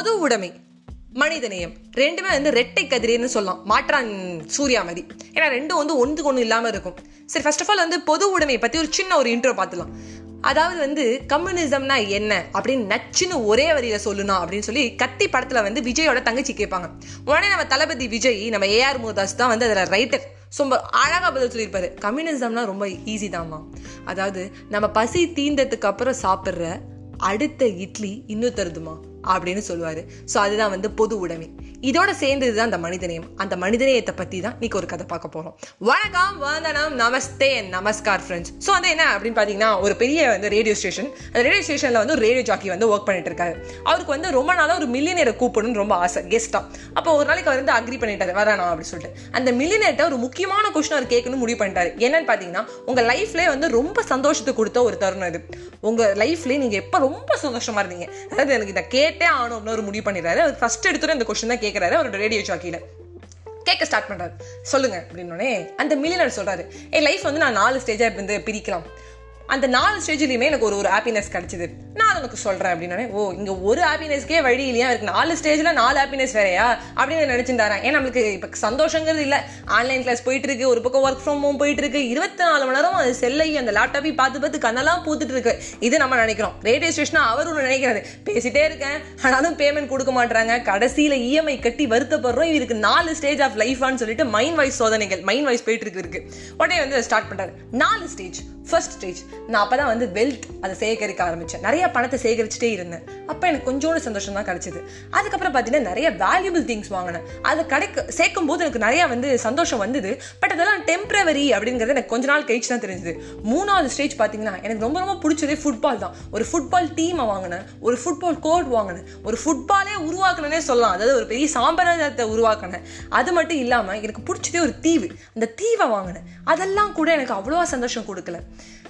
பொது உடைமை. மனிதநேயம். ரெண்டுமே வந்து ரெட்டை கதிரின்னு சொல்லலாம். மாற்றான் சூர்யா மாதிரி ஏன்னா ரெண்டும் வந்து ஒன்றுக்கு ஒன்று இல்லாமல் இருக்கும். சரி ஃபர்ஸ்ட் ஆஃப் ஆல் வந்து பொது உடைமையை பற்றி ஒரு சின்ன ஒரு இன்ட்ரோ பார்த்துலாம். அதாவது வந்து கம்யூனிசம்னா என்ன? அப்படின்னு நச்சுன்னு ஒரே வரியில சொல்லணும் அப்படின்னு சொல்லி கத்தி படத்துல வந்து விஜயோட தங்கச்சி கேட்பாங்க. உடனே நம்ம தளபதி விஜய் நம்ம ஏஆர் முருதாஸ் தான் வந்து அதில் ரைட்டர் ரொம்ப அழகாக பதில் சொல்லியிருப்பாரு. கம்யூனிசம்னா ரொம்ப ஈஸி தாம்மா. அதாவது நம்ம பசி தீந்ததுக்கு அப்புறம் சாப்பிட்ற அடுத்த இட்லி இன்னும் தருதுமா அப்படின்னு சொல்லுவார். ஸோ அதுதான் வந்து பொது உடைமை. இதோட சேர்ந்தது தான் அந்த மனிதநேயம். அந்த மனிதநேயத்தை பற்றி தான் இன்னைக்கு ஒரு கதை பார்க்க போகிறோம் வணக்கம் வந்தனம் நமஸ்தே நமஸ்கார் ஃப்ரெண்ட்ஸ் ஸோ வந்து என்ன அப்படின்னு பார்த்தீங்கன்னா ஒரு பெரிய வந்து ரேடியோ ஸ்டேஷன் அந்த ரேடியோ ஸ்டேஷனில் வந்து ஒரு ரேடியோ ஜாக்கி வந்து ஒர்க் பண்ணிட்டு இருக்காரு. அவருக்கு வந்து ரொம்ப நாளாக ஒரு மில்லியனரை கூப்பிடணும்னு ரொம்ப ஆசை. கெஸ்ட்டாக அப்போ ஒரு நாளைக்கு அவர் வந்து அக்ரி பண்ணிட்டாரு. வரானா அப்படின்னு சொல்லிட்டு. அந்த மில்லியனர்கிட்ட ஒரு முக்கியமான கொஸ்டின் அவர் கேட்கணும்னு முடிவு பண்ணிட்டாரு. என்னன்னு பார்த்தீங்கன்னா உங்கள் லைஃப்லேயே வந்து ரொம்ப சந்தோஷத்தை கொடுத்த ஒரு தருணம் இது. உங்கள் லைஃப்லேயே நீங்கள் எப்போ ரொம்ப சந்தோஷமாக இருந்தீங்க? அதாவது எனக்கு இதை கேட்டே ஆகணும் அப்படின்னு ஒரு முடிவு பண்ணிடுறாரு. அவர் ஃபஸ்ட் எடுத்துகிட்டு இந்த கொஸ்டின் தான் கேட்குறாரு அவரோட ரேடியோ ஜாக்கியில் கேட்க ஸ்டார்ட் பண்றாரு. சொல்லுங்க அப்படின்னோடனே அந்த மில்லியனர் சொல்றாரு என் லைஃப் வந்து நான் நாலு ஸ்டேஜாக வந்து பிரிக்கலாம். அந்த நாலு ஸ்டேஜ்லேயுமே எனக்கு ஒரு ஒரு ஹாப்பினஸ் கிடைச்சிது. நான் உனக்கு சொல்கிறேன் அப்படின்னே ஓ இங்கே ஒரு ஹாப்பினஸ்க்கே வழி இல்லையா? இருக்கு. நாலு ஸ்டேஜில் நாலு ஹாப்பினஸ் வேறையா? அப்படின்னு நினச்சிருந்தாரன் ஏன் நம்மளுக்கு இப்போ சந்தோஷங்கிறது இல்லை. ஆன்லைன் கிளாஸ் போயிட்டு இருக்கு ஒரு பக்கம் ஒர்க் ஃப்ரம் ஹோம் போயிட்டு இருக்கு இருபத்தி நாலு மணி நேரம் அது செல்லை அந்த லேப்டாப்பையும் பார்த்து பார்த்து கண்ணெல்லாம் பூத்துட்டு இருக்கு இது நம்ம நினைக்கிறோம். ரேடியோ ஸ்டேஷனாக அவர் ஒன்று நினைக்கிறாரு. பேசிட்டே இருக்கேன். ஆனாலும் பேமெண்ட் கொடுக்க மாட்டாங்க கடைசியில் இஎம்ஐ கட்டி வருத்தப்படுறோம். இவருக்கு நாலு ஸ்டேஜ் ஆஃப் லைஃபான்னு சொல்லிட்டு மைண்ட் வைஸ் சோதனைகள் மைண்ட் வைஸ் போயிட்டு இருக்கு உடனே வந்து ஸ்டார்ட் பண்ணுறாரு நாலு ஸ்டேஜ் ஃபர்ஸ்ட் ஸ்டேஜ் நான் அப்போ தான் வந்து வெல்த் அதை சேகரிக்க ஆரம்பித்தேன் நிறைய பணத்தை சேகரிச்சுட்டே இருந்தேன். அப்போ எனக்கு கொஞ்சோண்டு சந்தோஷம் தான் கிடச்சிது. அதுக்கப்புறம் பார்த்தீங்கன்னா நிறைய வேல்யூபிள் திங்ஸ் வாங்கினேன். அதை கிடைக்க சேர்க்கும் போது எனக்கு நிறையா வந்து சந்தோஷம் வந்தது. பட் அதெல்லாம் டெம்பரவரி அப்படிங்கிறது எனக்கு கொஞ்ச நாள் கழிச்சு தான் தெரிஞ்சது. மூணாவது ஸ்டேஜ் பார்த்தீங்கன்னா எனக்கு ரொம்ப ரொம்ப பிடிச்சதே ஃபுட்பால் தான். ஒரு ஃபுட்பால் டீமை வாங்கினேன். ஒரு ஃபுட்பால் கோட் வாங்கினேன். ஒரு ஃபுட்பாலே உருவாக்கணும்னே சொல்லலாம். அதாவது ஒரு பெரிய சாம்பிரதாயத்தை உருவாக்கினேன். அது மட்டும் இல்லாமல் எனக்கு பிடிச்சதே ஒரு தீவு. அந்த தீவை வாங்கினேன். அதெல்லாம் கூட எனக்கு அவ்வளோவா சந்தோஷம் கொடுக்கல.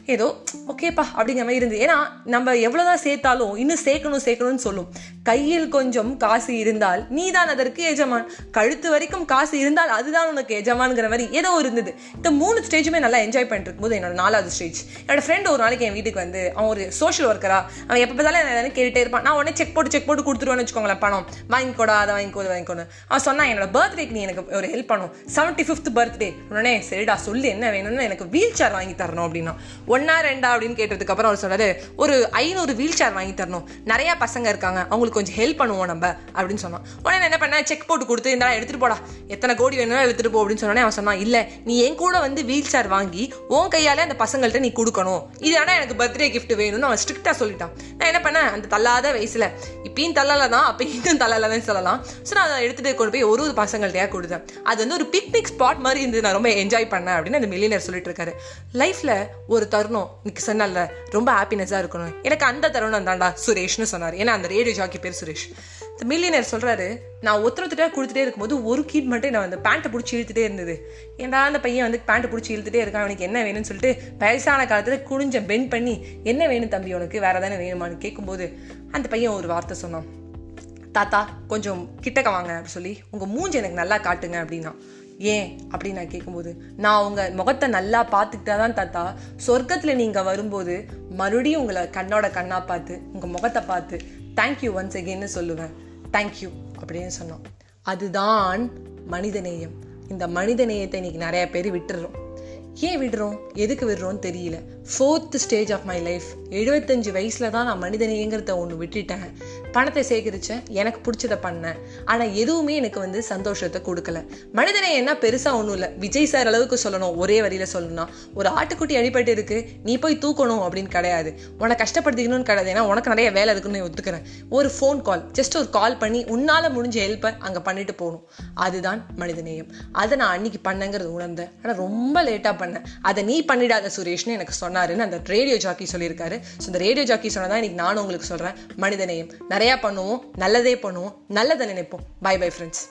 ஏதோ ஓகேப்பா அப்படிங்கிற மாதிரி இருந்து ஏன்னா நம்ம எவ்வளோதான் சேர்த்தாலும் இன்னும் சேர்க்கணும் சேர்க்கணும்னு சொல்லும். கையில் கொஞ்சம் காசு இருந்தால் நீதான் அதற்கு எஜமான். கழுத்து வரைக்கும் காசு இருந்தால் அதுதான் உனக்கு எஜமானுங்கிற மாதிரி ஏதோ இருந்தது. இந்த மூணு ஸ்டேஜுமே நல்லா என்ஜாய் பண்ணிட்டு இருக்கும்போது என்னோட நாலாவது ஸ்டேஜ் என்னோட ஃப்ரெண்ட் ஒரு நாளைக்கு என் வீட்டுக்கு வந்து அவன் ஒரு சோஷியல் ஒர்க்கரா அவன் எப்போ பார்த்தாலும் என்ன கேட்டுட்டே இருப்பான். நான் உடனே செக் போட்டு செக் போட்டு கொடுத்துருவேன்னு வச்சுக்கோங்களேன் பணம். வாங்கிக்கோடா அதை வாங்கிக்கோ அதை வாங்கிக்கோன்னு. அவன் சொன்னான் என்னோட பர்த்டேக்கு நீ எனக்கு ஒரு ஹெல்ப் பண்ணும். செவன்ட்டி ஃபிஃப்த் பர்த்டே உடனே சரிடா சொல்லு என்ன வேணும்னு எனக்கு வீல் சேர் வாங்கி தரணும் அப்படின்னா. ஒன்னா ரெண்டா அப்படின்னு கேட்டதுக்கு அப்புறம் அவர் சொன்னாரு ஒரு ஐநூறு வீல் சேர் வாங்கி தரணும். நிறைய பசங்க இருக்காங்க. அவங்களுக்கு கொஞ்சம் ஹெல்ப் பண்ணுவோம் நம்ம அப்படின்னு சொன்னான். உடனே என்ன பண்ணேன் செக் போட்டு கொடுத்து இந்த எடுத்துட்டு போடா. எத்தனை கோடி வேணும்னா எடுத்துட்டு போ அப்படின்னு சொன்னோடனே அவன் சொன்னான் இல்ல நீ என் கூட வந்து வீல் சேர் வாங்கி உன் கையால அந்த பசங்கள்ட்ட நீ கொடுக்கணும். இது ஆனா எனக்கு பர்த்டே கிஃப்ட் வேணும்னு அவன் ஸ்ட்ரிக்டா சொல்லிட்டான். நான் என்ன பண்ணேன் அந்த தள்ளாத வயசுல இப்பயும் தள்ளல தான் அப்ப இன்னும் தள்ளலன்னு சொல்லலாம். ஸோ நான் அதை எடுத்துட்டு கொண்டு போய் ஒரு ஒரு பசங்கள்ட்டையா கொடுத்தேன். அது வந்து ஒரு பிக்னிக் ஸ்பாட் மாதிரி இருந்து நான் ரொம்ப என்ஜாய் பண்ணேன் அப்படின்னு அந்த மில்லியனர் சொல்லிட்டு இருக்காரு. லைஃப்ல ஒரு தருணம் இன்னைக்கு சொன்னால ரொம்ப ஹாப்பினஸாக இருக்கணும். எனக்கு அந்த தருணம் தான்டா சுரேஷ்னு சொன்னார். ஏன்னா அந்த ரேடியோ ஜாக்கி பேர் சுரேஷ். இந்த மில்லியனர் சொல்கிறாரு நான் ஒருத்தர் கொடுத்துட்டே இருக்கும்போது ஒரு கீட் மட்டும் நான் அந்த பேண்ட்டை பிடிச்சி இழுத்துட்டே இருந்தது. ஏன்டா அந்த பையன் வந்து பேண்ட்டை பிடிச்சி இழுத்துட்டே இருக்கான் அவனுக்கு என்ன வேணும்னு சொல்லிட்டு வயசான காலத்தில் குனிஞ்ச பெண்ட் பண்ணி என்ன வேணும் தம்பி உனக்கு? வேற தானே வேணுமான்னு? கேட்கும்போது அந்த பையன் ஒரு வார்த்தை சொன்னான். தாத்தா கொஞ்சம் கிட்டக்க வாங்க அப்படின்னு சொல்லி உங்கள் மூஞ்சி எனக்கு நல்லா காட்டுங்க அப்படின்னா. ஏன்? அப்படின்னு நான் கேட்கும்போது நான் உங்க முகத்தை நல்லா பார்த்துக்கிட்டா தான் தாத்தா. சொர்க்கத்தில் நீங்கள் வரும்போது மறுபடியும் உங்களை கண்ணோட கண்ணா பார்த்து உங்கள் முகத்தை பார்த்து தேங்க்யூ ஒன்ஸ் அகெயின்னு சொல்லுவேன். தேங்க்யூ அப்படின்னு சொன்னோம். அதுதான் மனிதநேயம். இந்த மனிதநேயத்தை இன்னைக்கு நிறைய பேர் விட்டுறோம். ஏன் விடுறோம்? எதுக்கு விடுறோம்னு தெரியல. Fourth stage of my life எழுபத்தஞ்சு வயசில் தான் நான் மனிதநேயங்கிறத ஒன்று விட்டுட்டேன். பணத்தை சேகரித்தேன் எனக்கு பிடிச்சதை பண்ணேன். ஆனால் எதுவுமே எனக்கு வந்து சந்தோஷத்தை கொடுக்கல. மனிதநேயம் என்ன பெருசாக ஒன்றும் இல்லை. விஜய் சார் அளவுக்கு சொல்லணும் ஒரே வரியில் சொல்லணும்னா ஒரு ஆட்டுக்குட்டி அடிபட்டு இருக்கு நீ போய் தூக்கணும் அப்படின்னு கிடையாது. உன்னை கஷ்டப்படுத்திக்கணும்னு கிடையாது. ஏன்னா உனக்கு நிறைய வேலை இருக்குன்னு ஒத்துக்கிறேன். ஒரு ஃபோன் கால் ஜஸ்ட் ஒரு கால் பண்ணி உன்னால் முடிஞ்ச ஹெல்ப்பை அங்கே பண்ணிட்டு போகணும். அதுதான் மனிதநேயம். அதை நான் அன்னைக்கு பண்ணங்கிறது உணர்ந்தேன். ஆனால் ரொம்ப லேட்டாக பண்ணேன். அதை நீ பண்ணிடாத சுரேஷ்னு எனக்கு சொன்னாருன்னு அந்த ரேடியோ ஜாக்கி சொல்லியிருக்காரு. ஸோ இந்த ரேடியோ ஜாக்கி சொன்னதான் இன்னைக்கு நானும் உங்களுக்கு சொல்கிறேன் மனிதநேயம். நிறையா பண்ணுவோம் நல்லதே பண்ணுவோம் நல்லதை நினைப்போம். By bye friends